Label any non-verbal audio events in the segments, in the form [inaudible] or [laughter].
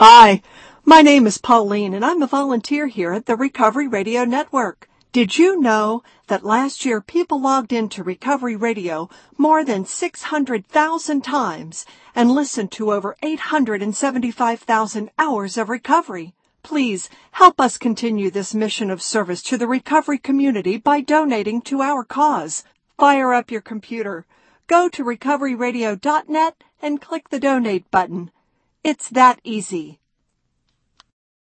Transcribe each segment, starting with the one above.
Hi, my name is Pauline and I'm a volunteer here at the Recovery Radio Network. Did you know that last year people logged into Recovery Radio more than 600,000 times and listened to over 875,000 hours of recovery? Please help us continue this mission of service to the recovery community by donating to our cause. Fire up your computer. Go to recoveryradio.net and click the donate button. It's that easy.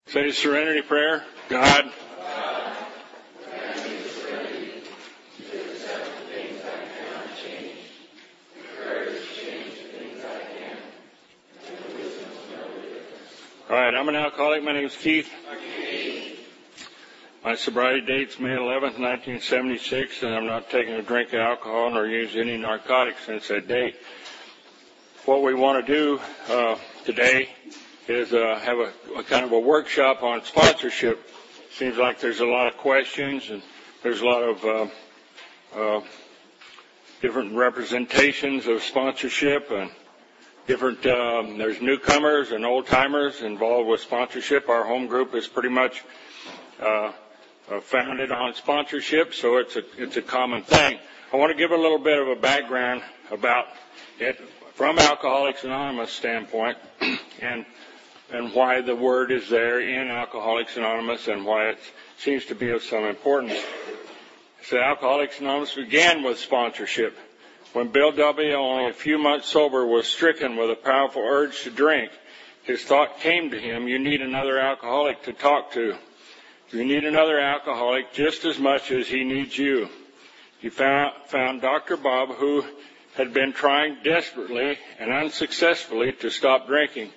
Say serenity prayer. God. All right, I'm an alcoholic. My name is Keith. My sobriety date's May 11th, 1976, and I'm not taking a drink of alcohol nor use any narcotics since that date. What we want to do uh, today is uh, have a, a kind of a workshop on sponsorship. Seems like there's a lot of questions and there's a lot of uh, uh, different representations of sponsorship and different. Um, there's newcomers and old timers involved with sponsorship. Our home group is pretty much uh, uh, founded on sponsorship, so it's a it's a common thing. I want to give a little bit of a background about it from Alcoholics Anonymous standpoint, and and why the word is there in Alcoholics Anonymous and why it seems to be of some importance. So Alcoholics Anonymous began with sponsorship. When Bill W., only a few months sober, was stricken with a powerful urge to drink, his thought came to him, you need another alcoholic to talk to. You need another alcoholic just as much as he needs you. He found, found Dr. Bob, who had been trying desperately and unsuccessfully to stop drinking.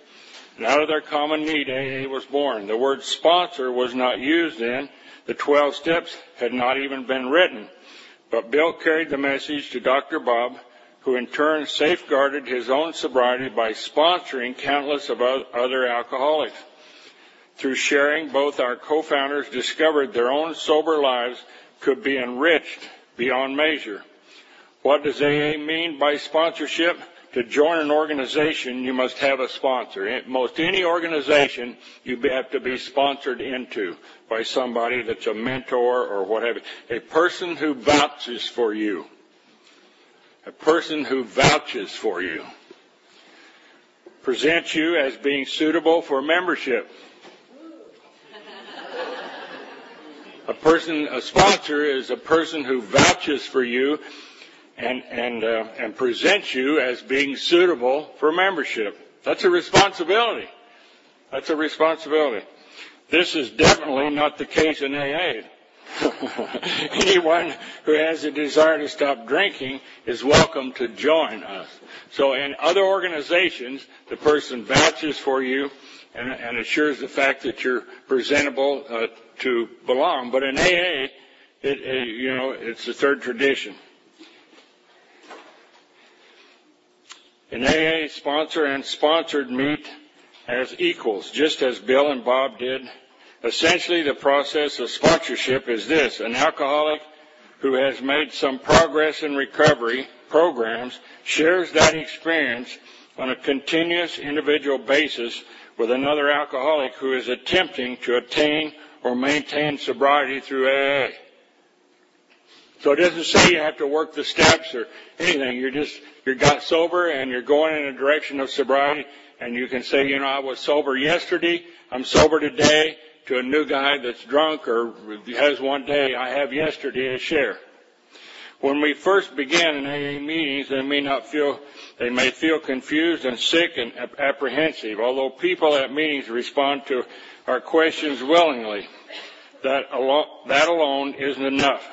And out of their common need, AA was born. The word sponsor was not used then. The 12 steps had not even been written. But Bill carried the message to Dr. Bob, who in turn safeguarded his own sobriety by sponsoring countless of other alcoholics. Through sharing, both our co-founders discovered their own sober lives could be enriched beyond measure. What does AA mean by sponsorship? To join an organization, you must have a sponsor. Most any organization, you have to be sponsored into by somebody that's a mentor or whatever. A person who vouches for you. A person who vouches for you. Presents you as being suitable for membership. A person, a sponsor is a person who vouches for you and and uh, and presents you as being suitable for membership. That's a responsibility. That's a responsibility. This is definitely not the case in AA. [laughs] Anyone who has a desire to stop drinking is welcome to join us. So in other organizations, the person vouches for you and, and assures the fact that you're presentable uh, to belong. But in AA, it, it, you know, it's the third tradition. In AA, sponsor and sponsored meet as equals, just as Bill and Bob did. Essentially, the process of sponsorship is this. An alcoholic who has made some progress in recovery programs shares that experience on a continuous individual basis with another alcoholic who is attempting to attain or maintain sobriety through AA. So it doesn't say you have to work the steps or anything. You're just, you got sober and you're going in a direction of sobriety and you can say, you know, I was sober yesterday, I'm sober today to a new guy that's drunk or has one day, I have yesterday to share. When we first begin in AA meetings, they may not feel, they may feel confused and sick and apprehensive, although people at meetings respond to our questions willingly. That alone, that alone isn't enough.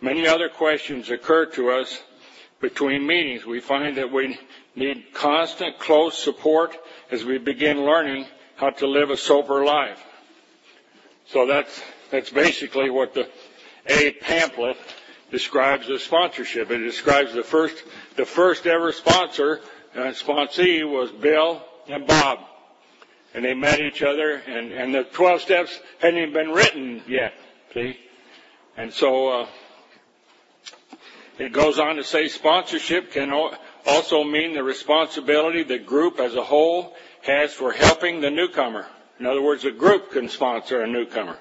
Many other questions occur to us between meetings. We find that we need constant close support as we begin learning how to live a sober life. So that's, that's basically what the A pamphlet describes as sponsorship. It describes the first, the first ever sponsor, uh, sponsee was Bill and Bob. And they met each other and, and the 12 steps hadn't even been written yet. See? And so, uh, it goes on to say sponsorship can also mean the responsibility the group as a whole has for helping the newcomer. In other words, a group can sponsor a newcomer.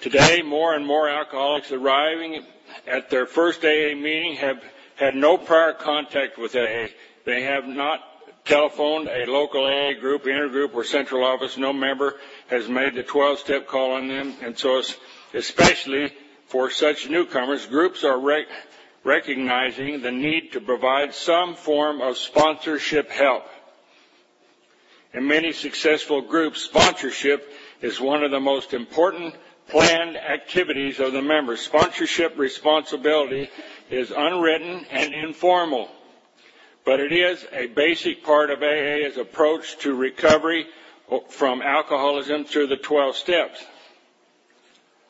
Today, more and more alcoholics arriving at their first AA meeting have had no prior contact with AA. They have not telephoned a local AA group, intergroup, or central office. No member has made the 12 step call on them. And so, especially for such newcomers, groups are rec- recognizing the need to provide some form of sponsorship help. In many successful groups, sponsorship is one of the most important planned activities of the members. Sponsorship responsibility is unwritten and informal, but it is a basic part of AA's approach to recovery from alcoholism through the 12 steps.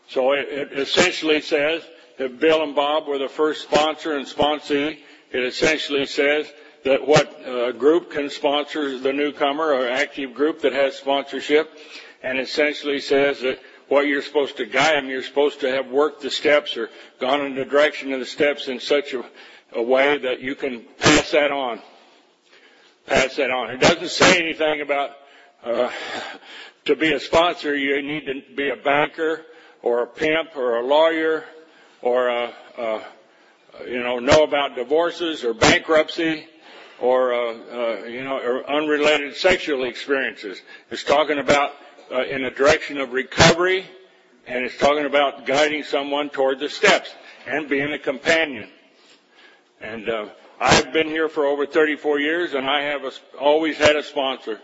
So it, it essentially says that Bill and Bob were the first sponsor and sponsee. It essentially says that what uh, group can sponsor the newcomer or active group that has sponsorship and essentially says that what you're supposed to guide them, you're supposed to have worked the steps or gone in the direction of the steps in such a, a way that you can pass that on. Pass that on. It doesn't say anything about uh, [laughs] to be a sponsor, you need to be a banker or a pimp or a lawyer or a, a you know know about divorces or bankruptcy or uh, uh, you know or unrelated sexual experiences. It's talking about uh, in the direction of recovery, and it's talking about guiding someone toward the steps and being a companion. And uh, I've been here for over 34 years, and I have a, always had a sponsor.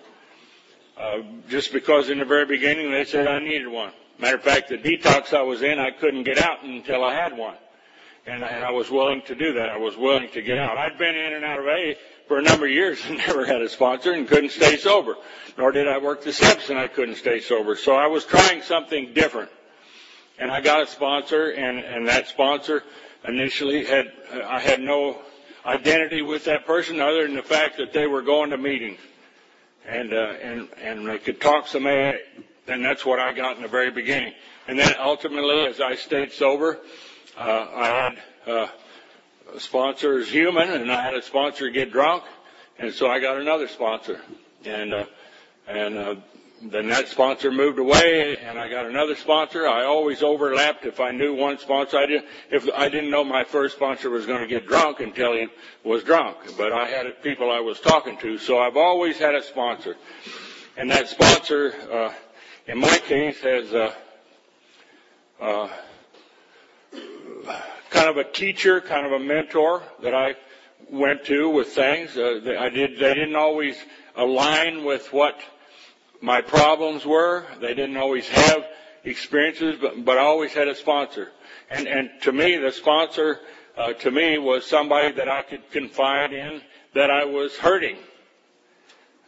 Uh, just because in the very beginning they said I needed one. Matter of fact, the detox I was in, I couldn't get out until I had one. And, and I was willing to do that. I was willing to get out. I'd been in and out of A for a number of years and [laughs] never had a sponsor and couldn't stay sober. Nor did I work the steps and I couldn't stay sober. So I was trying something different. And I got a sponsor and, and that sponsor initially had, I had no identity with that person other than the fact that they were going to meetings. And, uh, and, and they could talk some AA. And that's what I got in the very beginning. And then ultimately, as I stayed sober, uh, I had, uh, a sponsor is human, and I had a sponsor get drunk, and so I got another sponsor, and uh, and uh, then that sponsor moved away, and I got another sponsor. I always overlapped if I knew one sponsor. I didn't if I didn't know my first sponsor was going to get drunk until he was drunk, but I had people I was talking to, so I've always had a sponsor, and that sponsor, uh, in my case, as a uh, kind of a teacher, kind of a mentor that I went to with things. Uh, I did. They didn't always align with what my problems were. They didn't always have experiences, but, but I always had a sponsor. And, and to me, the sponsor, uh, to me, was somebody that I could confide in that I was hurting.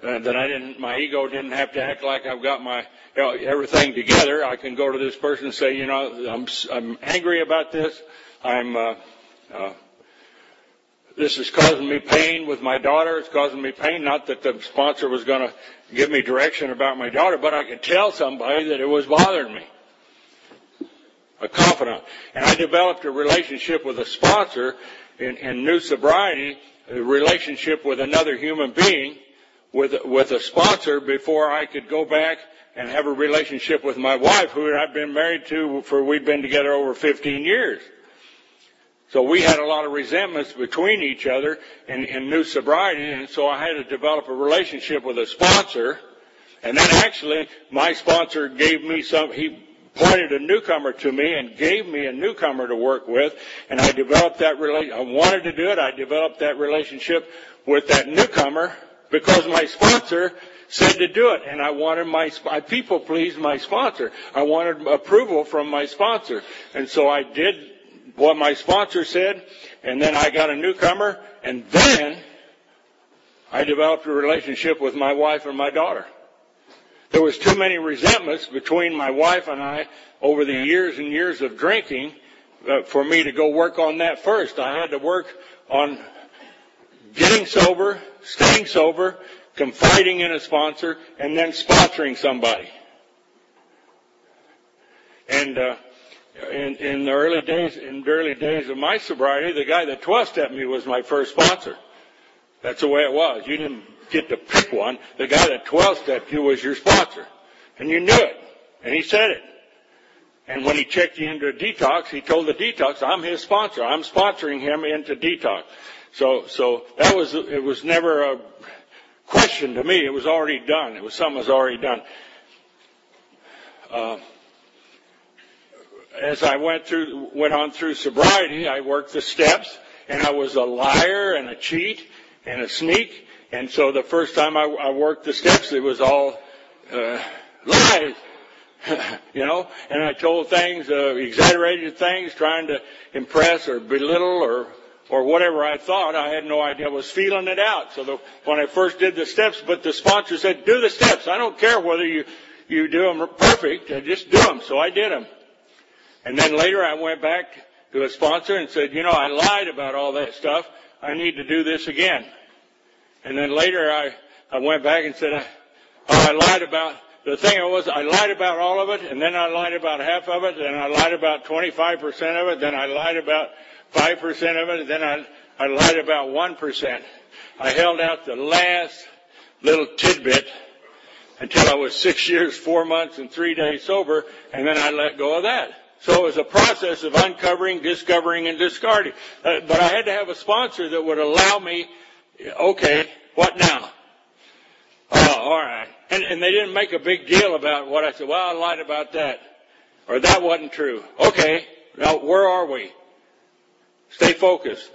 Uh, that I didn't, my ego didn't have to act like I've got my you know, everything together. I can go to this person and say, you know, I'm, I'm angry about this. I'm, uh, uh, this is causing me pain with my daughter. It's causing me pain. Not that the sponsor was going to give me direction about my daughter, but I could tell somebody that it was bothering me. A confidant. And I developed a relationship with a sponsor in, in new sobriety, a relationship with another human being, with, with a sponsor before I could go back and have a relationship with my wife, who I've been married to for, we've been together over 15 years. So we had a lot of resentments between each other in, in new sobriety, and so I had to develop a relationship with a sponsor. And then actually, my sponsor gave me some, he pointed a newcomer to me and gave me a newcomer to work with, and I developed that relationship. I wanted to do it. I developed that relationship with that newcomer because my sponsor said to do it, and I wanted my, my people pleased my sponsor. I wanted approval from my sponsor, and so I did what my sponsor said, and then I got a newcomer, and then I developed a relationship with my wife and my daughter. There was too many resentments between my wife and I over the years and years of drinking uh, for me to go work on that first. I had to work on getting sober, staying sober, confiding in a sponsor, and then sponsoring somebody. And uh, in, in the early days, in the early days of my sobriety, the guy that 12 stepped me was my first sponsor. That's the way it was. You didn't get to pick one, the guy that 12 stepped you was your sponsor. And you knew it. And he said it. And when he checked you into a detox, he told the detox, I'm his sponsor. I'm sponsoring him into detox. So, so that was, it was never a question to me. It was already done. It was something that was already done. Uh, as I went through, went on through sobriety, I worked the steps and I was a liar and a cheat and a sneak. And so the first time I, I worked the steps, it was all, uh, lies. [laughs] you know, and I told things, uh, exaggerated things, trying to impress or belittle or or whatever I thought. I had no idea. I was feeling it out. So the, when I first did the steps, but the sponsor said, "Do the steps. I don't care whether you you do them perfect. Uh, just do them." So I did them. And then later I went back to a sponsor and said, "You know, I lied about all that stuff. I need to do this again." And then later I I went back and said, "Oh, I lied about." The thing was, I lied about all of it, and then I lied about half of it, then I lied about 25% of it, then I lied about 5% of it, and then I, I lied about 1%. I held out the last little tidbit until I was six years, four months, and three days sober, and then I let go of that. So it was a process of uncovering, discovering, and discarding. Uh, but I had to have a sponsor that would allow me, okay, what now? Oh, all right. And, and they didn't make a big deal about what I said. Well, I lied about that. Or that wasn't true. Okay. Now, where are we? Stay focused.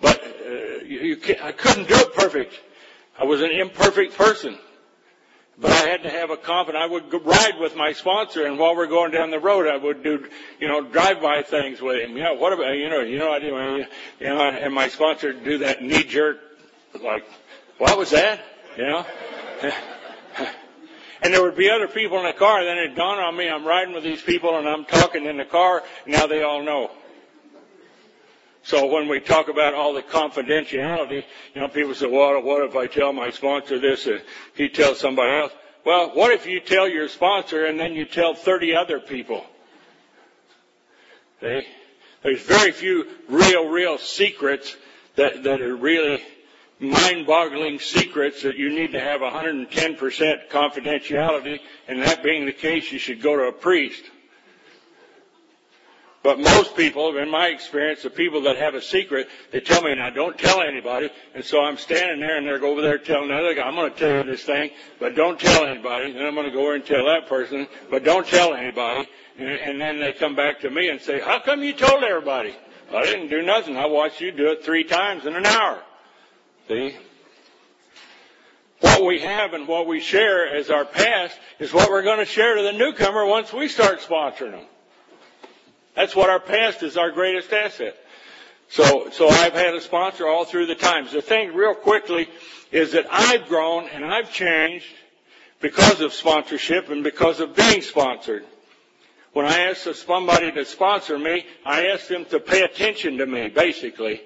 But uh, you, you I couldn't do it perfect. I was an imperfect person. But I had to have a confidence. I would ride with my sponsor, and while we're going down the road, I would do, you know, drive-by things with him. Know, what about, you know, you know, I do, you know, and my sponsor would do that knee-jerk, like, what was that? You know? [laughs] and there would be other people in the car. Then it dawned on me, I'm riding with these people and I'm talking in the car. Now they all know. So when we talk about all the confidentiality, you know, people say, well, what if I tell my sponsor this and he tells somebody else? Well, what if you tell your sponsor and then you tell 30 other people? See? There's very few real, real secrets that, that are really mind-boggling secrets that you need to have 110% confidentiality, and that being the case, you should go to a priest. But most people, in my experience, the people that have a secret, they tell me, now don't tell anybody. And so I'm standing there and they're over there telling the other guy, I'm going to tell you this thing, but don't tell anybody. Then I'm going to go over and tell that person, but don't tell anybody. And, and then they come back to me and say, how come you told everybody? I didn't do nothing. I watched you do it three times in an hour. See? What we have and what we share as our past is what we're going to share to the newcomer once we start sponsoring them. That's what our past is our greatest asset. So, so I've had a sponsor all through the times. The thing real quickly is that I've grown and I've changed because of sponsorship and because of being sponsored. When I ask somebody to sponsor me, I ask them to pay attention to me, basically.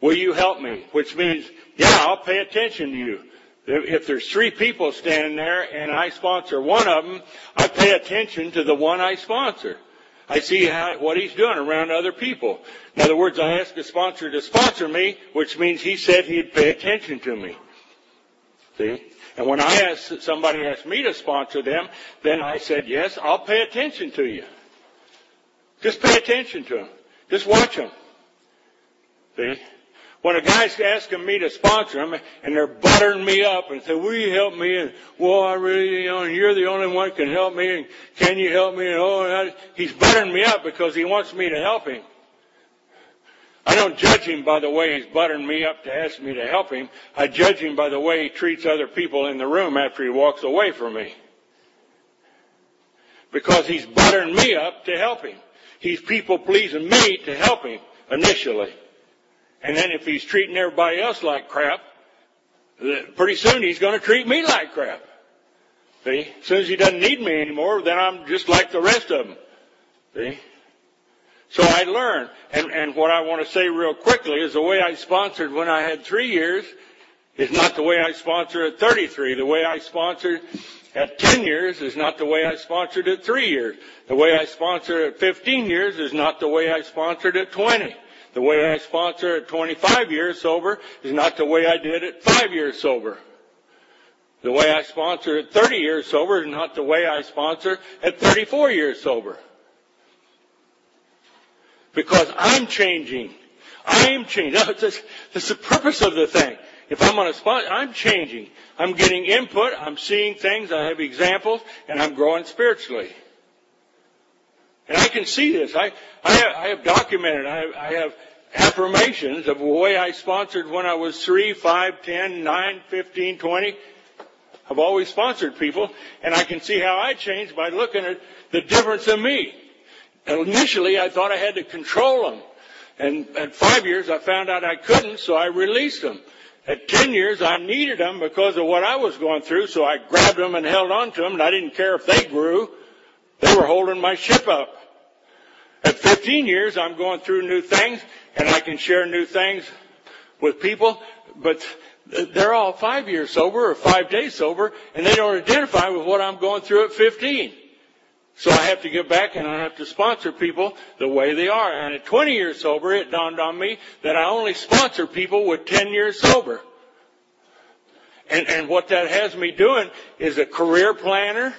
Will you help me? Which means, yeah, I'll pay attention to you. If there's three people standing there and I sponsor one of them, I pay attention to the one I sponsor. I see how, what he's doing around other people. In other words, I ask a sponsor to sponsor me, which means he said he'd pay attention to me. See? And when I asked, somebody asked me to sponsor them, then I said, yes, I'll pay attention to you. Just pay attention to them. Just watch them. See? When a guy's asking me to sponsor him and they're buttering me up and say, will you help me? And, well, I really, you know, you're the only one can help me and can you help me? And oh, he's buttering me up because he wants me to help him. I don't judge him by the way he's buttering me up to ask me to help him. I judge him by the way he treats other people in the room after he walks away from me. Because he's buttering me up to help him. He's people pleasing me to help him initially. And then if he's treating everybody else like crap, pretty soon he's going to treat me like crap. See? As soon as he doesn't need me anymore, then I'm just like the rest of them. See? So I learned. And, and what I want to say real quickly is the way I sponsored when I had three years is not the way I sponsor at 33. The way I sponsored at 10 years is not the way I sponsored at three years. The way I sponsored at 15 years is not the way I sponsored at 20. The way I sponsor at 25 years sober is not the way I did at 5 years sober. The way I sponsor at 30 years sober is not the way I sponsor at 34 years sober. Because I'm changing. I am changing. [laughs] That's, that's the purpose of the thing. If I'm on a spot, I'm changing. I'm getting input. I'm seeing things. I have examples, and I'm growing spiritually. And I can see this. I, I, have, I have documented. I have, I have affirmations of the way I sponsored when I was 3, 5, 10, 9, 15, 20. I've always sponsored people, and I can see how I changed by looking at the difference in me. Initially, I thought I had to control them. And at five years, I found out I couldn't, so I released them. At 10 years, I needed them because of what I was going through, so I grabbed them and held on to them, and I didn't care if they grew. They were holding my ship up. At 15 years, I'm going through new things, and I can share new things with people, but they're all five years sober or five days sober, and they don't identify with what I'm going through at 15. So I have to get back and I have to sponsor people the way they are. And at 20 years sober, it dawned on me that I only sponsor people with 10 years sober. And, and what that has me doing is a career planner,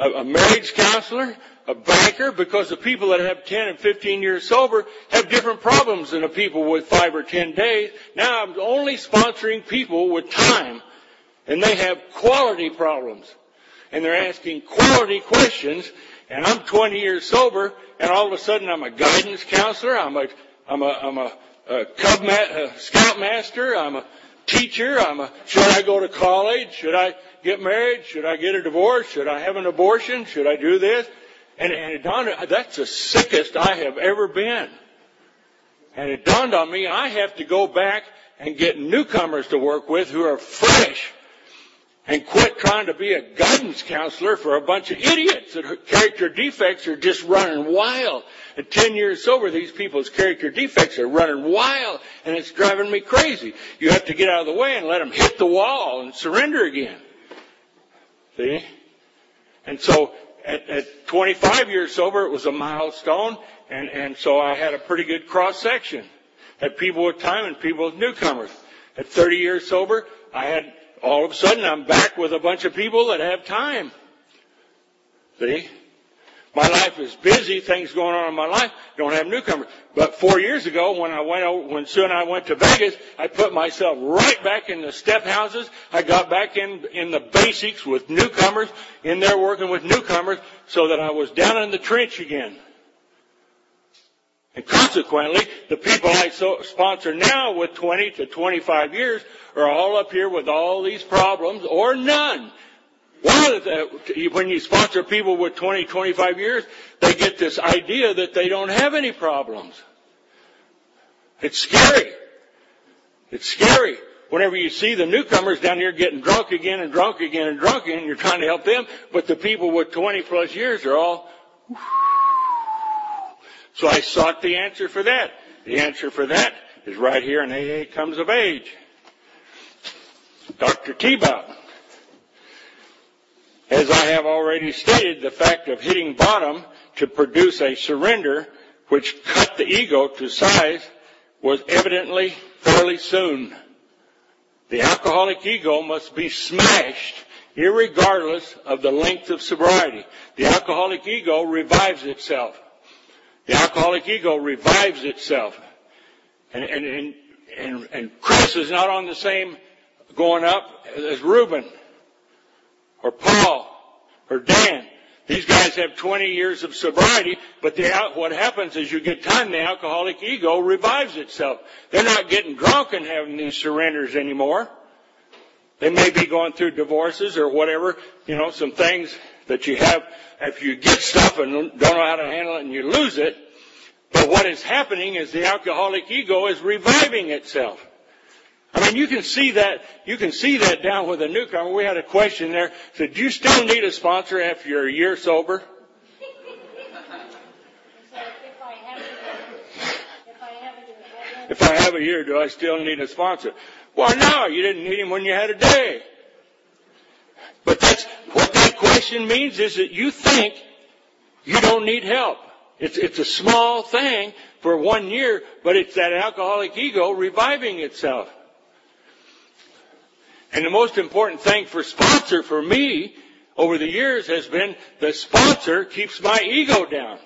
a, a marriage counselor, a banker, because the people that have 10 and 15 years sober have different problems than the people with 5 or 10 days. Now I'm only sponsoring people with time, and they have quality problems and they're asking quality questions, and I'm 20 years sober, and all of a sudden I'm a guidance counselor, I'm a, I'm a, I'm a, a cub ma- a scout master, I'm a teacher, I'm a, should I go to college? Should I get married? Should I get a divorce? Should I have an abortion? Should I do this? And, and it dawned, that's the sickest I have ever been. And it dawned on me, I have to go back and get newcomers to work with who are fresh and quit trying to be a guidance counselor for a bunch of idiots that character defects are just running wild. At 10 years sober, these people's character defects are running wild and it's driving me crazy. You have to get out of the way and let them hit the wall and surrender again. See? And so at, at 25 years sober, it was a milestone and, and so I had a pretty good cross section. Had people with time and people with newcomers. At 30 years sober, I had all of a sudden I'm back with a bunch of people that have time. See? My life is busy, things going on in my life, don't have newcomers. But four years ago, when I went, over, when Sue and I went to Vegas, I put myself right back in the step houses. I got back in, in the basics with newcomers, in there working with newcomers, so that I was down in the trench again. And consequently, the people I so sponsor now with 20 to 25 years are all up here with all these problems or none. One of the, when you sponsor people with 20, 25 years, they get this idea that they don't have any problems. It's scary. It's scary. Whenever you see the newcomers down here getting drunk again and drunk again and drunk again, you're trying to help them, but the people with 20 plus years are all, so I sought the answer for that. The answer for that is right here in AA Comes of Age. Dr. Tiebout. As I have already stated, the fact of hitting bottom to produce a surrender which cut the ego to size was evidently fairly soon. The alcoholic ego must be smashed irregardless of the length of sobriety. The alcoholic ego revives itself. The alcoholic ego revives itself. And, and, and, and, and Chris is not on the same going up as Reuben or Paul or Dan. These guys have 20 years of sobriety, but the, what happens is you get time, the alcoholic ego revives itself. They're not getting drunk and having these surrenders anymore. They may be going through divorces or whatever, you know, some things that you have, if you get stuff and don't know how to handle it and you lose it, but what is happening is the alcoholic ego is reviving itself. I mean, you can see that, you can see that down with a newcomer. We had a question there. Said, do you still need a sponsor after you're a year sober? [laughs] If I have a year, do I still need a sponsor? Well, no, you didn't need him when you had a day. But that's, what that question means is that you think you don't need help. It's, it's a small thing for one year, but it's that alcoholic ego reviving itself. And the most important thing for sponsor for me over the years has been the sponsor keeps my ego down.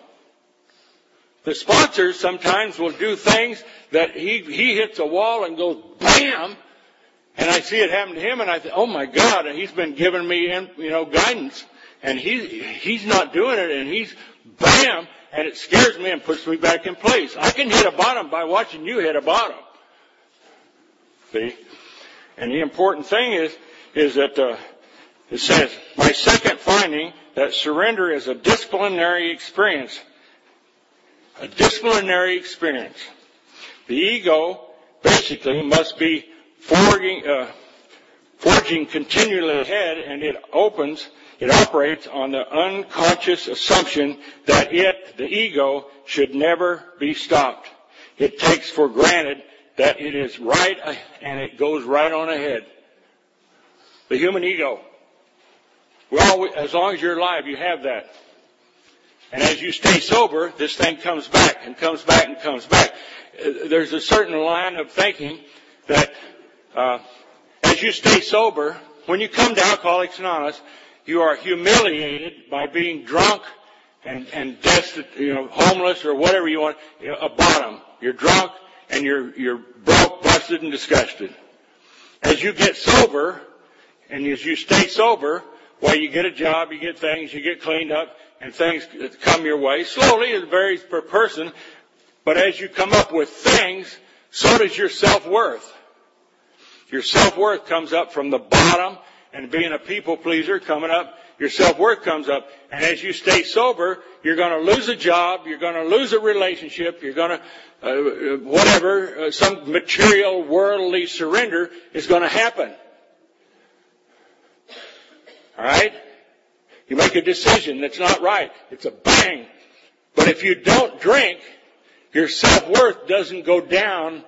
The sponsor sometimes will do things that he, he hits a wall and goes bam, and I see it happen to him and I think, oh my God, and he's been giving me, you know, guidance and he, he's not doing it and he's bam, and it scares me and puts me back in place. I can hit a bottom by watching you hit a bottom. See? And the important thing is, is that uh, it says, my second finding that surrender is a disciplinary experience. A disciplinary experience. The ego basically must be forging, uh, forging continually ahead and it opens it operates on the unconscious assumption that it, the ego, should never be stopped. It takes for granted that it is right and it goes right on ahead. The human ego. Well, as long as you're alive, you have that. And as you stay sober, this thing comes back and comes back and comes back. Uh, there's a certain line of thinking that uh, as you stay sober, when you come to Alcoholics Anonymous, you are humiliated by being drunk and, and destitute, you know, homeless or whatever you want, you know, a bottom. You're drunk and you're, you're broke, busted, and disgusted. As you get sober, and as you stay sober, well, you get a job, you get things, you get cleaned up, and things come your way. Slowly, it varies per person, but as you come up with things, so does your self-worth. Your self-worth comes up from the bottom and being a people pleaser coming up, your self-worth comes up. And as you stay sober, you're going to lose a job, you're going to lose a relationship, you're going to, uh, whatever, uh, some material worldly surrender is going to happen. Alright? You make a decision that's not right. It's a bang. But if you don't drink, your self-worth doesn't go down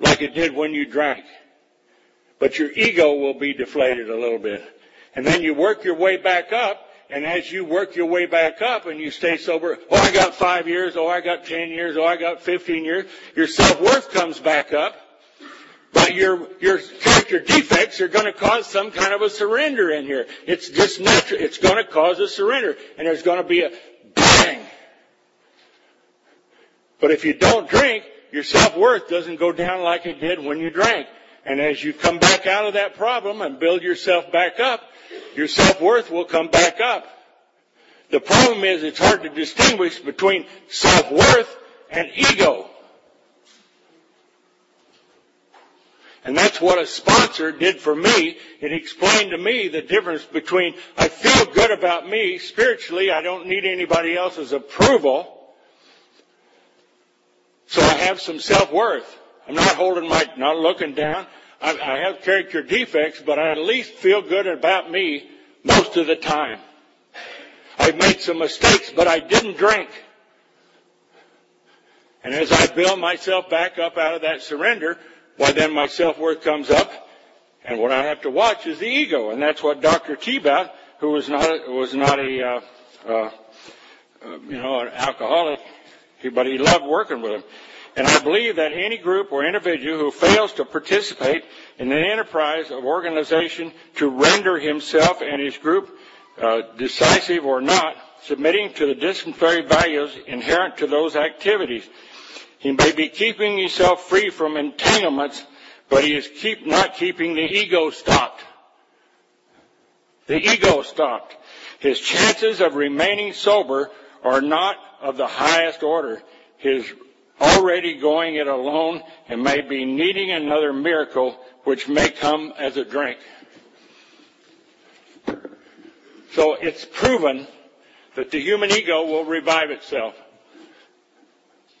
like it did when you drank but your ego will be deflated a little bit. And then you work your way back up, and as you work your way back up and you stay sober, oh, I got five years, oh, I got ten years, oh, I got fifteen years, your self-worth comes back up, but your, your character defects are going to cause some kind of a surrender in here. It's just natural. It's going to cause a surrender, and there's going to be a bang. But if you don't drink, your self-worth doesn't go down like it did when you drank. And as you come back out of that problem and build yourself back up, your self-worth will come back up. The problem is it's hard to distinguish between self-worth and ego. And that's what a sponsor did for me. It explained to me the difference between I feel good about me spiritually, I don't need anybody else's approval. So I have some self-worth. I'm not holding my, not looking down. I, I have character defects, but I at least feel good about me most of the time. I've made some mistakes, but I didn't drink. And as I build myself back up out of that surrender, why then my self-worth comes up, and what I have to watch is the ego, and that's what Dr. Tiebout, who was not a, was not a uh, uh, uh, you know an alcoholic, but he loved working with him. And I believe that any group or individual who fails to participate in an enterprise of organization to render himself and his group uh, decisive or not, submitting to the disciplinary values inherent to those activities. He may be keeping himself free from entanglements, but he is keep, not keeping the ego stopped. The ego stopped. His chances of remaining sober are not of the highest order. His already going it alone and may be needing another miracle which may come as a drink. So it's proven that the human ego will revive itself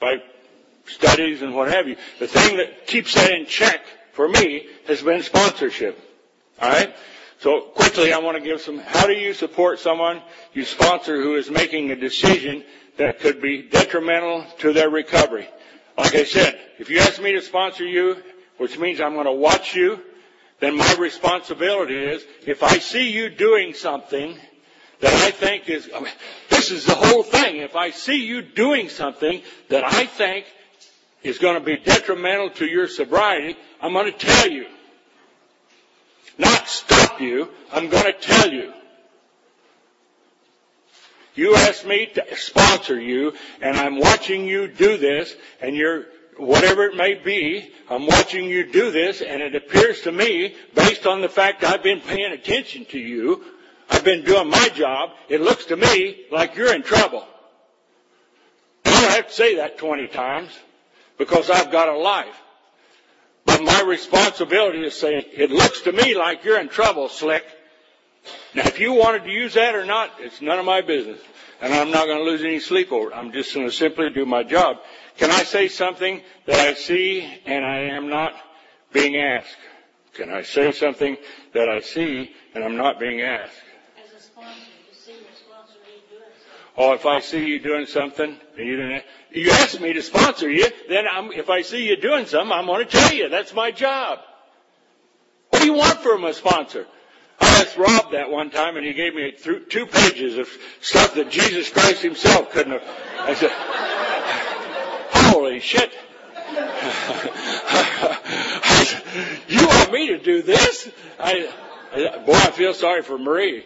by studies and what have you. The thing that keeps that in check for me has been sponsorship. Alright? So quickly I want to give some, how do you support someone you sponsor who is making a decision that could be detrimental to their recovery. Like I said, if you ask me to sponsor you, which means I'm going to watch you, then my responsibility is if I see you doing something that I think is, I mean, this is the whole thing. If I see you doing something that I think is going to be detrimental to your sobriety, I'm going to tell you. Not stop you, I'm going to tell you. You asked me to sponsor you, and I'm watching you do this, and you're, whatever it may be, I'm watching you do this, and it appears to me, based on the fact I've been paying attention to you, I've been doing my job, it looks to me like you're in trouble. I don't have to say that 20 times, because I've got a life. But my responsibility is saying, it looks to me like you're in trouble, Slick. Now, if you wanted to use that or not, it's none of my business. And I'm not going to lose any sleep over it. I'm just going to simply do my job. Can I say something that I see and I am not being asked? Can I say something that I see and I'm not being asked? As a sponsor, you see your sponsor doing something. Or if I see you doing something you you asked me to sponsor you, then I'm, if I see you doing something, I'm going to tell you. That's my job. What do you want from a sponsor? I asked Rob that one time, and he gave me two pages of stuff that Jesus Christ Himself couldn't have. I said, "Holy shit!" [laughs] I said, "You want me to do this?" I, boy, I feel sorry for Marie.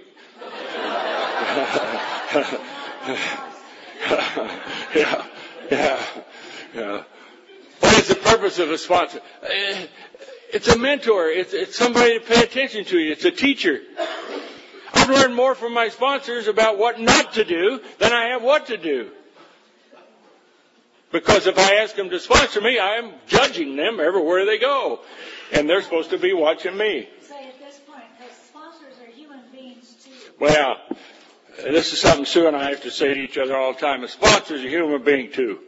[laughs] [laughs] yeah, yeah, yeah. What is the purpose of a sponsor? Eh, it's a mentor. It's, it's somebody to pay attention to you. It's a teacher. I've learned more from my sponsors about what not to do than I have what to do. Because if I ask them to sponsor me, I am judging them everywhere they go. And they're supposed to be watching me. Say at this point, because sponsors are human beings too. Well, this is something Sue and I have to say to each other all the time. A sponsor is a human being too.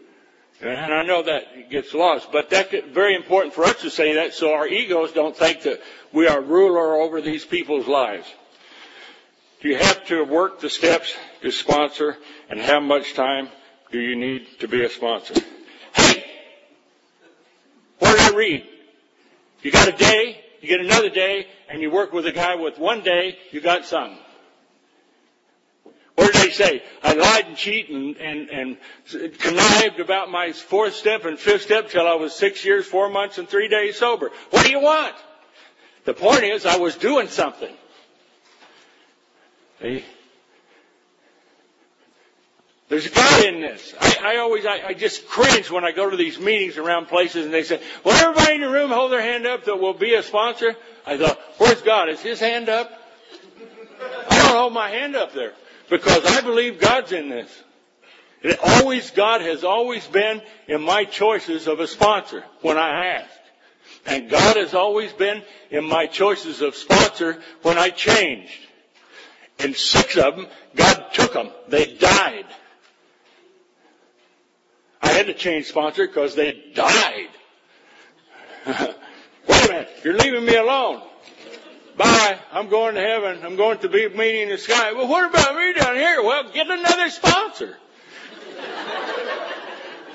And I know that gets lost, but that's very important for us to say that so our egos don't think that we are ruler over these people's lives. Do you have to work the steps to sponsor and how much time do you need to be a sponsor? Hey! What did I read? You got a day, you get another day, and you work with a guy with one day, you got something. They say? I lied and cheated and, and, and connived about my fourth step and fifth step till I was six years, four months, and three days sober. What do you want? The point is, I was doing something. See? There's God in this. I, I always, I, I, just cringe when I go to these meetings around places and they say, "Will everybody in the room hold their hand up that will be a sponsor?" I thought, "Where's God? Is His hand up?" I don't hold my hand up there because I believe God's in this. It always, God has always been in my choices of a sponsor when I asked. And God has always been in my choices of sponsor when I changed. And six of them, God took them. They died. I had to change sponsor because they died. [laughs] Wait a minute, you're leaving me alone. Bye. I'm going to heaven. I'm going to be meeting in the sky. Well, what about me down here? Well, get another sponsor.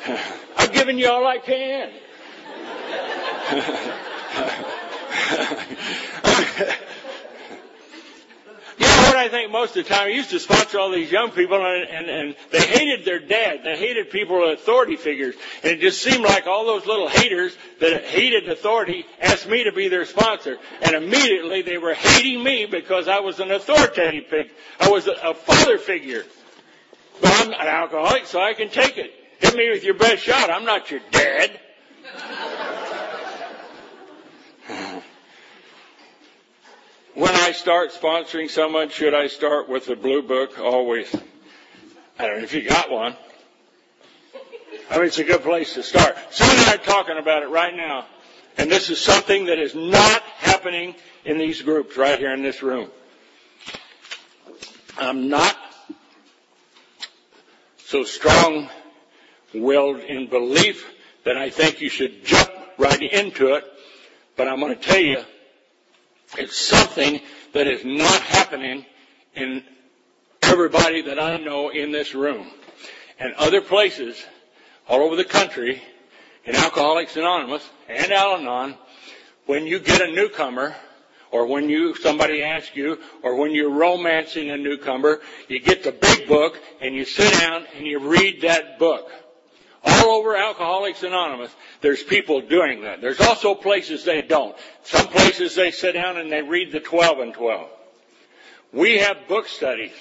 [laughs] I've given you all I can. [laughs] [laughs] what I think most of the time? I used to sponsor all these young people and, and, and they hated their dad. They hated people, authority figures. And it just seemed like all those little haters that hated authority asked me to be their sponsor. And immediately they were hating me because I was an authoritative figure. I was a, a father figure. But I'm an alcoholic, so I can take it. Hit me with your best shot. I'm not your dad. When I start sponsoring someone, should I start with the blue book? Always. I don't know if you got one. I mean, it's a good place to start. Sue and I are talking about it right now. And this is something that is not happening in these groups right here in this room. I'm not so strong willed in belief that I think you should jump right into it. But I'm going to tell you, it's something that is not happening in everybody that I know in this room and other places all over the country in Alcoholics Anonymous and Al-Anon. When you get a newcomer or when you, somebody asks you, or when you're romancing a newcomer, you get the big book and you sit down and you read that book. All over Alcoholics Anonymous, there's people doing that. There's also places they don't. Some places they sit down and they read the 12 and 12. We have book studies.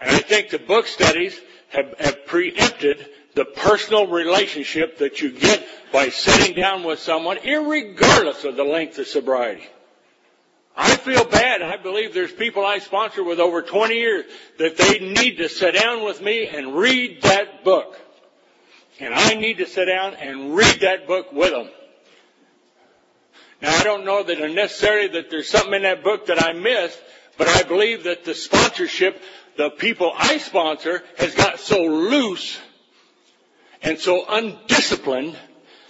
And I think the book studies have, have preempted the personal relationship that you get by sitting down with someone, regardless of the length of sobriety. I feel bad. I believe there's people I sponsor with over 20 years that they need to sit down with me and read that book. And I need to sit down and read that book with them. Now I don't know that necessarily that there's something in that book that I missed, but I believe that the sponsorship, the people I sponsor has got so loose and so undisciplined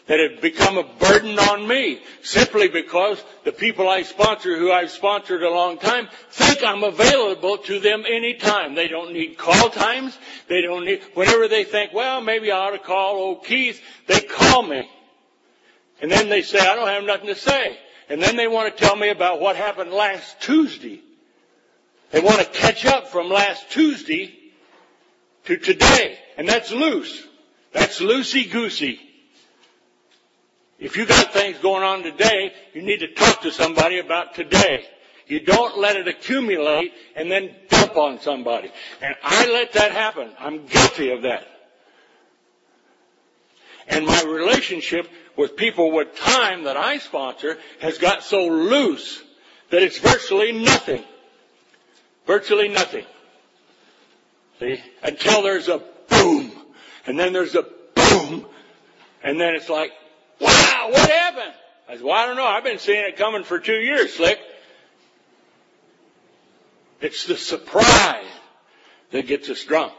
that it become a burden on me simply because the people I sponsor who I've sponsored a long time think I'm available to them anytime. They don't need call times. They don't need, whenever they think, well, maybe I ought to call old Keith, they call me. And then they say, I don't have nothing to say. And then they want to tell me about what happened last Tuesday. They want to catch up from last Tuesday to today. And that's loose. That's loosey goosey. If you got things going on today, you need to talk to somebody about today. You don't let it accumulate and then dump on somebody. And I let that happen. I'm guilty of that. And my relationship with people with time that I sponsor has got so loose that it's virtually nothing. Virtually nothing. See? Until there's a boom. And then there's a boom. And then it's like, What happened? I said, well, I don't know. I've been seeing it coming for two years, Slick. It's the surprise that gets us drunk.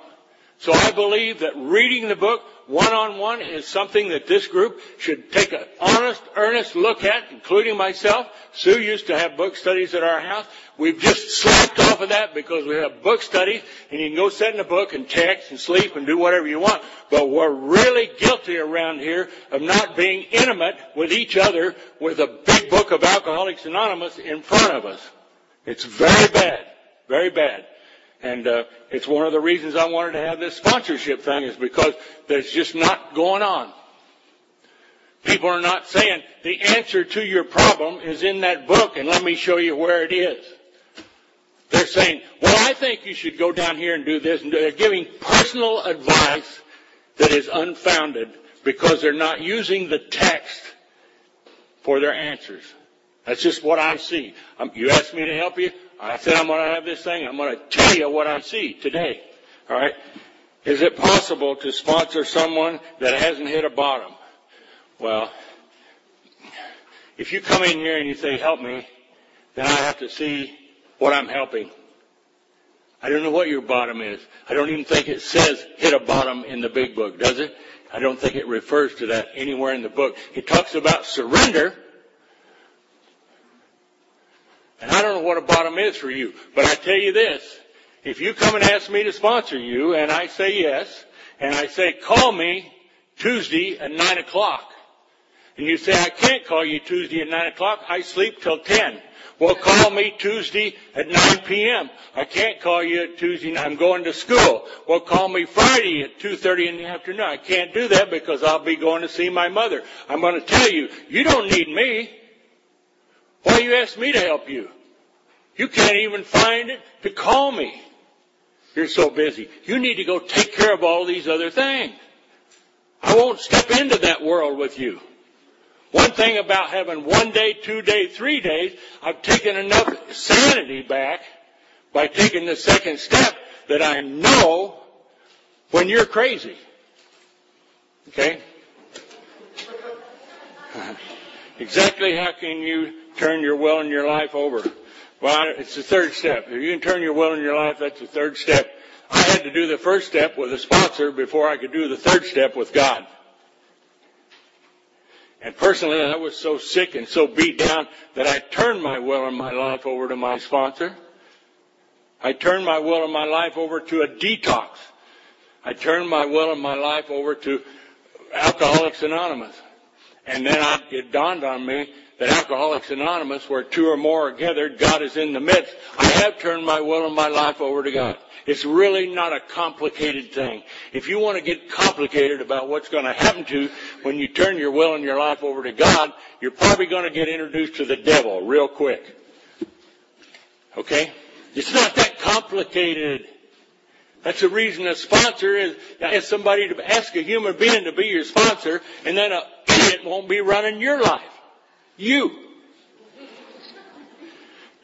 So I believe that reading the book one on one is something that this group should take an honest, earnest look at, including myself. Sue used to have book studies at our house. We've just slacked off of that because we have book studies and you can go sit in a book and text and sleep and do whatever you want. But we're really guilty around here of not being intimate with each other with a big book of Alcoholics Anonymous in front of us. It's very bad. Very bad. And uh, it's one of the reasons I wanted to have this sponsorship thing is because there's just not going on. People are not saying the answer to your problem is in that book and let me show you where it is. They're saying, well, I think you should go down here and do this. And they're giving personal advice that is unfounded because they're not using the text for their answers. That's just what I see. Um, you asked me to help you. I said I'm going to have this thing. I'm going to tell you what I see today. All right. Is it possible to sponsor someone that hasn't hit a bottom? Well, if you come in here and you say, help me, then I have to see what I'm helping. I don't know what your bottom is. I don't even think it says hit a bottom in the big book, does it? I don't think it refers to that anywhere in the book. It talks about surrender, and I don't know what a bottom is for you, but I tell you this, if you come and ask me to sponsor you and I say yes, and I say call me Tuesday at 9 o'clock, and you say I can't call you Tuesday at 9 o'clock, I sleep till 10. Well, call me Tuesday at 9 p.m. I can't call you Tuesday. I'm going to school. Well, call me Friday at 2.30 in the afternoon. I can't do that because I'll be going to see my mother. I'm going to tell you, you don't need me. Why you ask me to help you? You can't even find it to call me. You're so busy. You need to go take care of all these other things. I won't step into that world with you. One thing about having one day, two day, three days, I've taken enough sanity back by taking the second step that I know when you're crazy. Okay? [laughs] exactly how can you turn your will and your life over. Well, it's the third step. If you can turn your will and your life, that's the third step. I had to do the first step with a sponsor before I could do the third step with God. And personally, I was so sick and so beat down that I turned my will and my life over to my sponsor. I turned my will and my life over to a detox. I turned my will and my life over to Alcoholics Anonymous. And then I, it dawned on me that Alcoholics Anonymous, where two or more are gathered, God is in the midst. I have turned my will and my life over to God. It's really not a complicated thing. If you want to get complicated about what's going to happen to you when you turn your will and your life over to God, you're probably going to get introduced to the devil real quick. Okay? It's not that complicated. That's the reason a sponsor is, is somebody to ask a human being to be your sponsor, and then a idiot won't be running your life. You.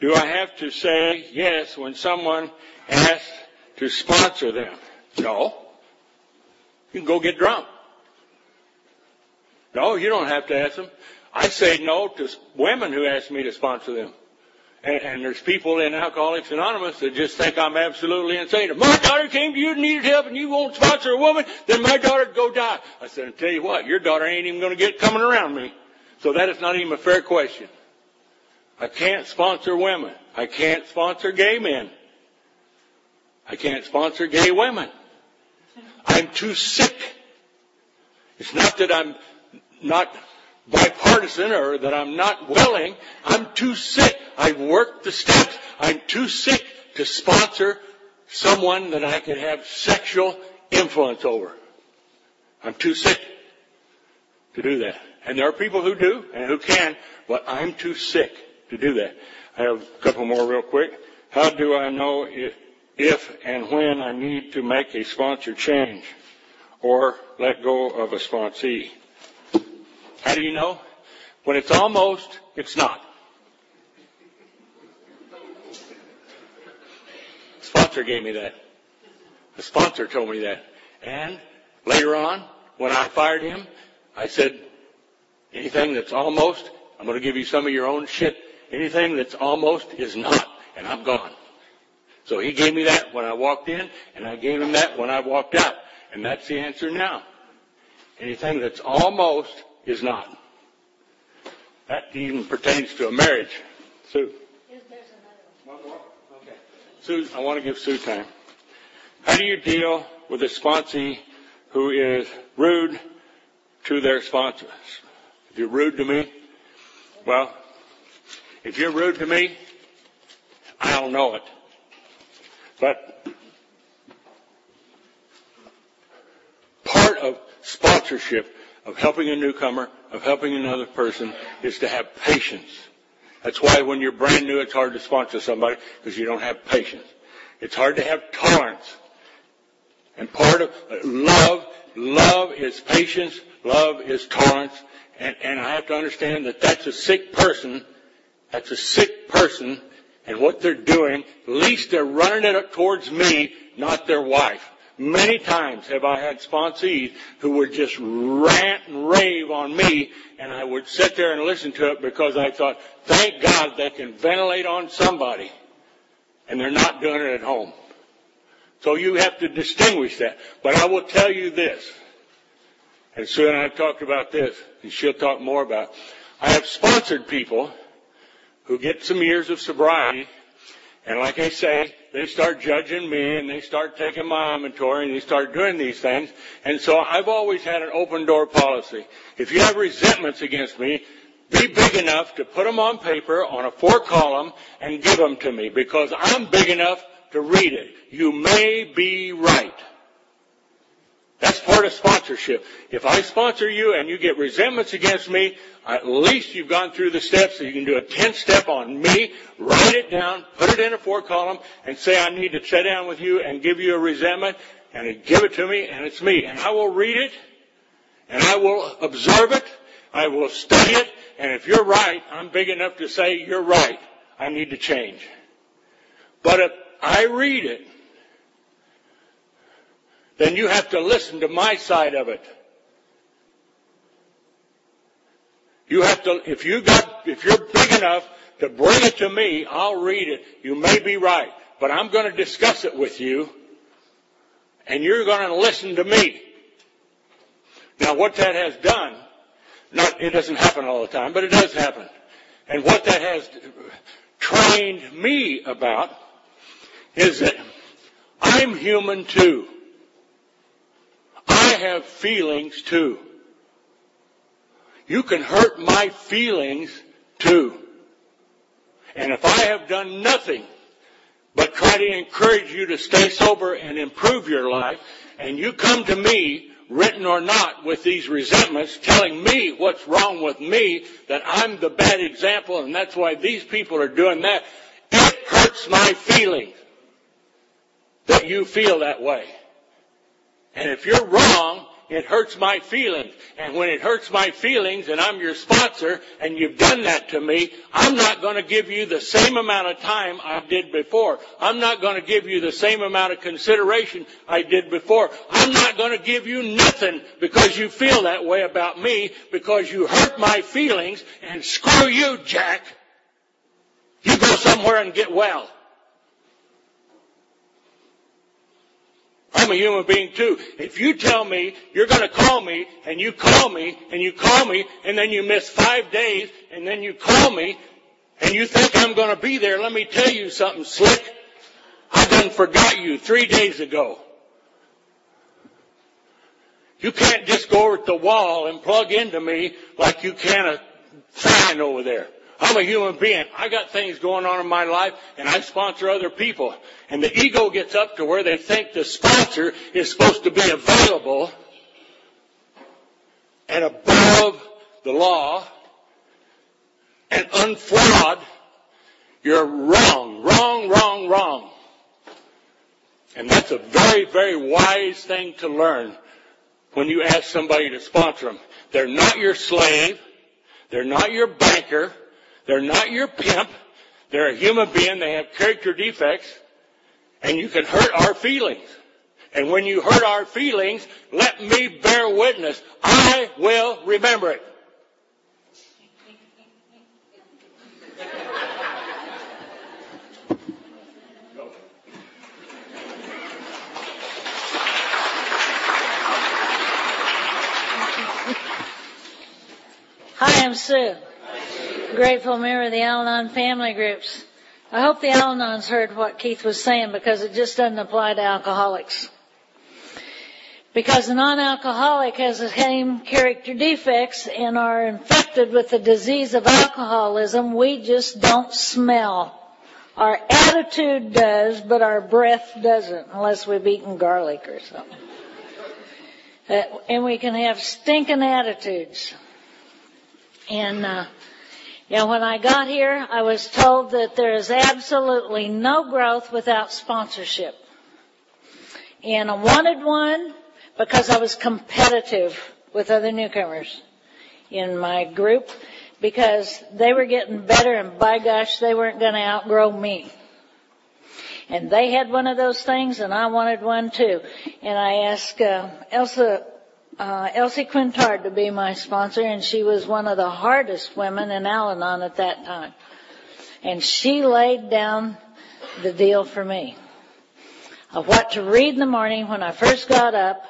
Do I have to say yes when someone asks to sponsor them? No. You can go get drunk. No, you don't have to ask them. I say no to women who ask me to sponsor them. And, and there's people in Alcoholics Anonymous that just think I'm absolutely insane. If my daughter came to you and needed help and you won't sponsor a woman, then my daughter'd go die. I said, I tell you what, your daughter ain't even going to get coming around me. So that is not even a fair question. I can't sponsor women. I can't sponsor gay men. I can't sponsor gay women. I'm too sick. It's not that I'm not bipartisan or that I'm not willing. I'm too sick. I've worked the steps. I'm too sick to sponsor someone that I can have sexual influence over. I'm too sick to do that. And there are people who do and who can, but I'm too sick to do that. I have a couple more real quick. How do I know if, if and when I need to make a sponsor change or let go of a sponsee? How do you know? When it's almost, it's not. Sponsor gave me that. The sponsor told me that. And later on, when I fired him, I said, anything that's almost, I'm going to give you some of your own shit. Anything that's almost is not. And I'm gone. So he gave me that when I walked in, and I gave him that when I walked out. And that's the answer now. Anything that's almost is not. That even pertains to a marriage. Sue. There's another one. One more? Okay. Sue, I want to give Sue time. How do you deal with a sponsee who is rude to their sponsors? If you're rude to me, well, if you're rude to me, I'll know it. But part of sponsorship, of helping a newcomer, of helping another person, is to have patience. That's why when you're brand new, it's hard to sponsor somebody because you don't have patience. It's hard to have tolerance. And part of love, love is patience, love is tolerance, and, and I have to understand that that's a sick person, that's a sick person, and what they're doing, at least they're running it up towards me, not their wife. Many times have I had sponsees who would just rant and rave on me, and I would sit there and listen to it because I thought, thank God they can ventilate on somebody, and they're not doing it at home. So you have to distinguish that. But I will tell you this, and Sue and I have talked about this, and she'll talk more about. It. I have sponsored people who get some years of sobriety, and like I say, they start judging me and they start taking my inventory and they start doing these things. And so I've always had an open door policy. If you have resentments against me, be big enough to put them on paper on a four column and give them to me because I'm big enough to read it. You may be right. That's part of sponsorship. If I sponsor you and you get resentments against me, at least you've gone through the steps so you can do a 10 step on me, write it down, put it in a four column, and say I need to sit down with you and give you a resentment, and give it to me, and it's me. And I will read it, and I will observe it, I will study it, and if you're right, I'm big enough to say you're right. I need to change. But if I read it, then you have to listen to my side of it. You have to, if you got, if you're big enough to bring it to me, I'll read it. You may be right, but I'm going to discuss it with you, and you're going to listen to me. Now what that has done, not, it doesn't happen all the time, but it does happen. And what that has trained me about is that I'm human too. I have feelings too. You can hurt my feelings too. And if I have done nothing but try to encourage you to stay sober and improve your life, and you come to me, written or not, with these resentments, telling me what's wrong with me, that I'm the bad example, and that's why these people are doing that, it hurts my feelings that you feel that way. And if you're wrong, it hurts my feelings. And when it hurts my feelings and I'm your sponsor and you've done that to me, I'm not going to give you the same amount of time I did before. I'm not going to give you the same amount of consideration I did before. I'm not going to give you nothing because you feel that way about me because you hurt my feelings and screw you, Jack. You go somewhere and get well. I'm a human being too. If you tell me you're going to call me and you call me and you call me and then you miss five days and then you call me and you think I'm going to be there, let me tell you something slick. I done forgot you three days ago. You can't just go over to the wall and plug into me like you can a fan over there. I'm a human being. I got things going on in my life and I sponsor other people. And the ego gets up to where they think the sponsor is supposed to be available and above the law and unflawed. You're wrong, wrong, wrong, wrong. And that's a very, very wise thing to learn when you ask somebody to sponsor them. They're not your slave. They're not your banker. They're not your pimp. They're a human being. They have character defects. And you can hurt our feelings. And when you hurt our feelings, let me bear witness. I will remember it. Hi, I'm Sue. Grateful member of the Al-Anon family groups. I hope the Al-Anons heard what Keith was saying because it just doesn't apply to alcoholics. Because a non-alcoholic has the same character defects and are infected with the disease of alcoholism, we just don't smell. Our attitude does, but our breath doesn't, unless we've eaten garlic or something. Uh, and we can have stinking attitudes. And, uh, know, when I got here, I was told that there is absolutely no growth without sponsorship. And I wanted one because I was competitive with other newcomers in my group because they were getting better and by gosh, they weren't going to outgrow me. And they had one of those things and I wanted one too. And I asked uh, Elsa Uh, Elsie Quintard to be my sponsor, and she was one of the hardest women in Al-Anon at that time. And she laid down the deal for me of what to read in the morning when I first got up,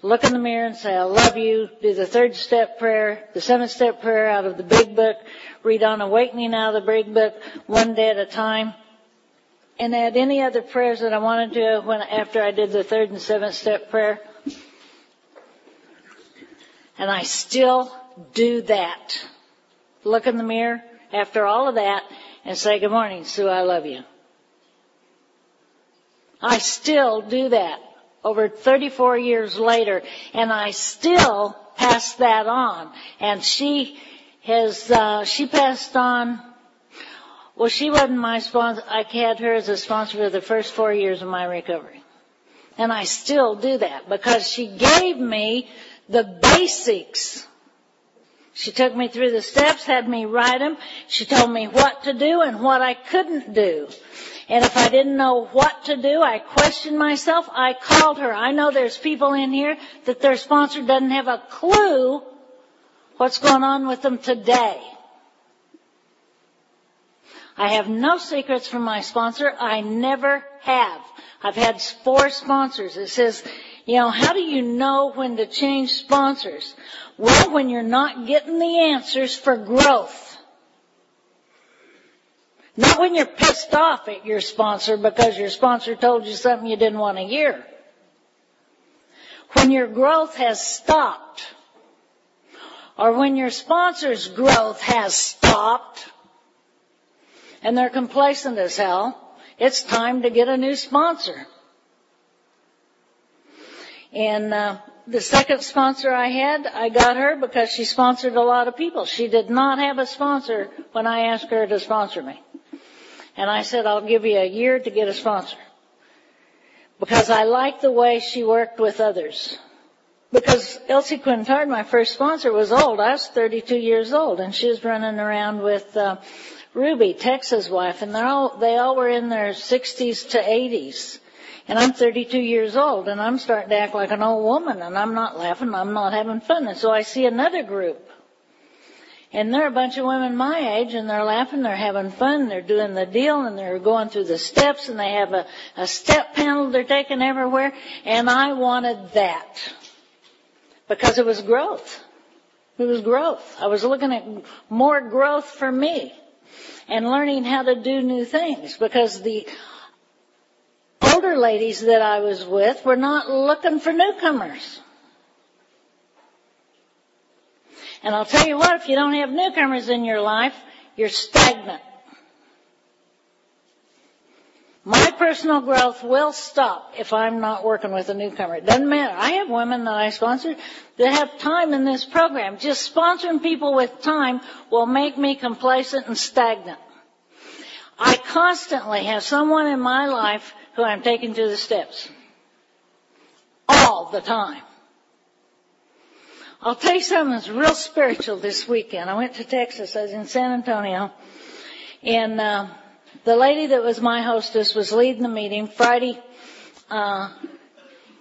look in the mirror and say, I love you, do the third step prayer, the seventh step prayer out of the big book, read on awakening out of the big book, one day at a time, and add any other prayers that I wanted to when, after I did the third and seventh step prayer. And I still do that. Look in the mirror after all of that and say, good morning, Sue, I love you. I still do that over 34 years later and I still pass that on. And she has, uh, she passed on, well, she wasn't my sponsor. I had her as a sponsor for the first four years of my recovery. And I still do that because she gave me the basics. She took me through the steps, had me write them. She told me what to do and what I couldn't do. And if I didn't know what to do, I questioned myself. I called her. I know there's people in here that their sponsor doesn't have a clue what's going on with them today. I have no secrets from my sponsor. I never have. I've had four sponsors. It says you know, how do you know when to change sponsors? Well, when you're not getting the answers for growth. Not when you're pissed off at your sponsor because your sponsor told you something you didn't want to hear. When your growth has stopped. or when your sponsor's growth has stopped and they're complacent as hell, it's time to get a new sponsor. And uh, the second sponsor I had, I got her because she sponsored a lot of people. She did not have a sponsor when I asked her to sponsor me. And I said, I'll give you a year to get a sponsor. Because I liked the way she worked with others. Because Elsie Quintard, my first sponsor, was old. I was 32 years old, and she was running around with uh, Ruby, Texas wife, and they're all, they all were in their 60s to 80s. And I'm 32 years old, and I'm starting to act like an old woman, and I'm not laughing, I'm not having fun. And so I see another group. And they're a bunch of women my age, and they're laughing, they're having fun, they're doing the deal, and they're going through the steps, and they have a, a step panel they're taking everywhere, and I wanted that because it was growth. It was growth. I was looking at more growth for me and learning how to do new things because the older ladies that I was with were not looking for newcomers. And I'll tell you what, if you don't have newcomers in your life, you're stagnant. My personal growth will stop if I'm not working with a newcomer. It doesn't matter. I have women that I sponsor that have time in this program. Just sponsoring people with time will make me complacent and stagnant. I constantly have someone in my life who I'm taking through the steps. All the time. I'll tell you something that's real spiritual this weekend. I went to Texas. I was in San Antonio. And, uh, the lady that was my hostess was leading the meeting Friday, uh,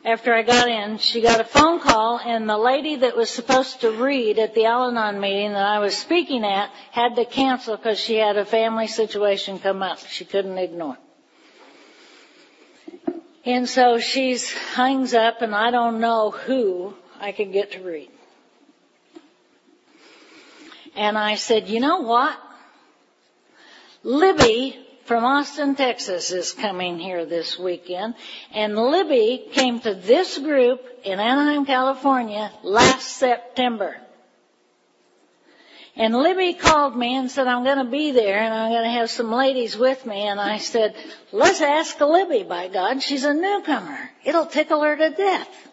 after I got in, she got a phone call and the lady that was supposed to read at the Al-Anon meeting that I was speaking at had to cancel because she had a family situation come up she couldn't ignore. And so she's hangs up and I don't know who I could get to read. And I said, you know what? Libby from Austin, Texas is coming here this weekend. And Libby came to this group in Anaheim, California last September. And Libby called me and said, I'm going to be there and I'm going to have some ladies with me. And I said, let's ask Libby, by God. She's a newcomer. It'll tickle her to death.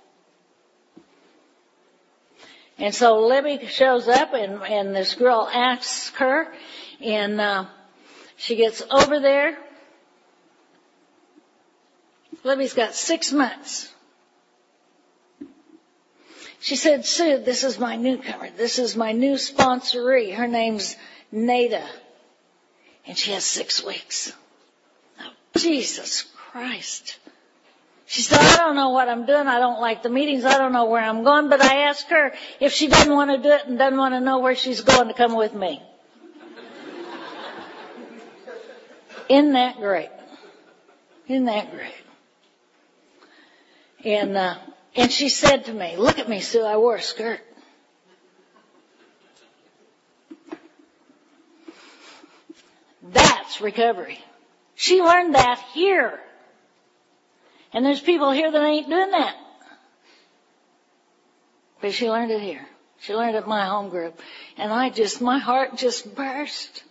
And so Libby shows up and, and this girl asks her and, uh, she gets over there. Libby's got six months. She said, Sue, this is my newcomer. This is my new sponsoree. Her name's Nada. And she has six weeks. Oh, Jesus Christ. She said, I don't know what I'm doing. I don't like the meetings. I don't know where I'm going. But I asked her if she doesn't want to do it and doesn't want to know where she's going to come with me. Isn't that great? Isn't that great? And uh, and she said to me, "Look at me, Sue. I wore a skirt." That's recovery. She learned that here. And there's people here that ain't doing that. But she learned it here. She learned it at my home group. And I just, my heart just burst.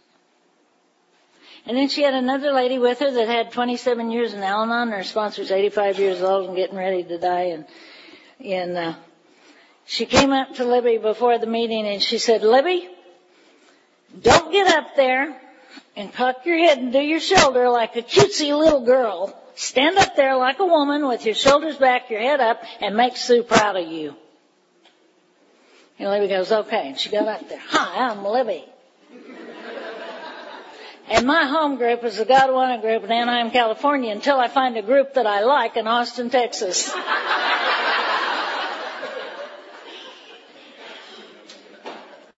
And then she had another lady with her that had 27 years in Al-Anon. Her sponsor's 85 years old and getting ready to die. And, and, uh, she came up to Libby before the meeting and she said, Libby, don't get up there and cock your head and do your shoulder like a cutesy little girl. Stand up there like a woman with your shoulders back, your head up, and make Sue proud of you. And Libby goes, okay. And she got up there. Hi, I'm Libby. And my home group is the Godwana group in Anaheim, California until I find a group that I like in Austin, Texas. [laughs]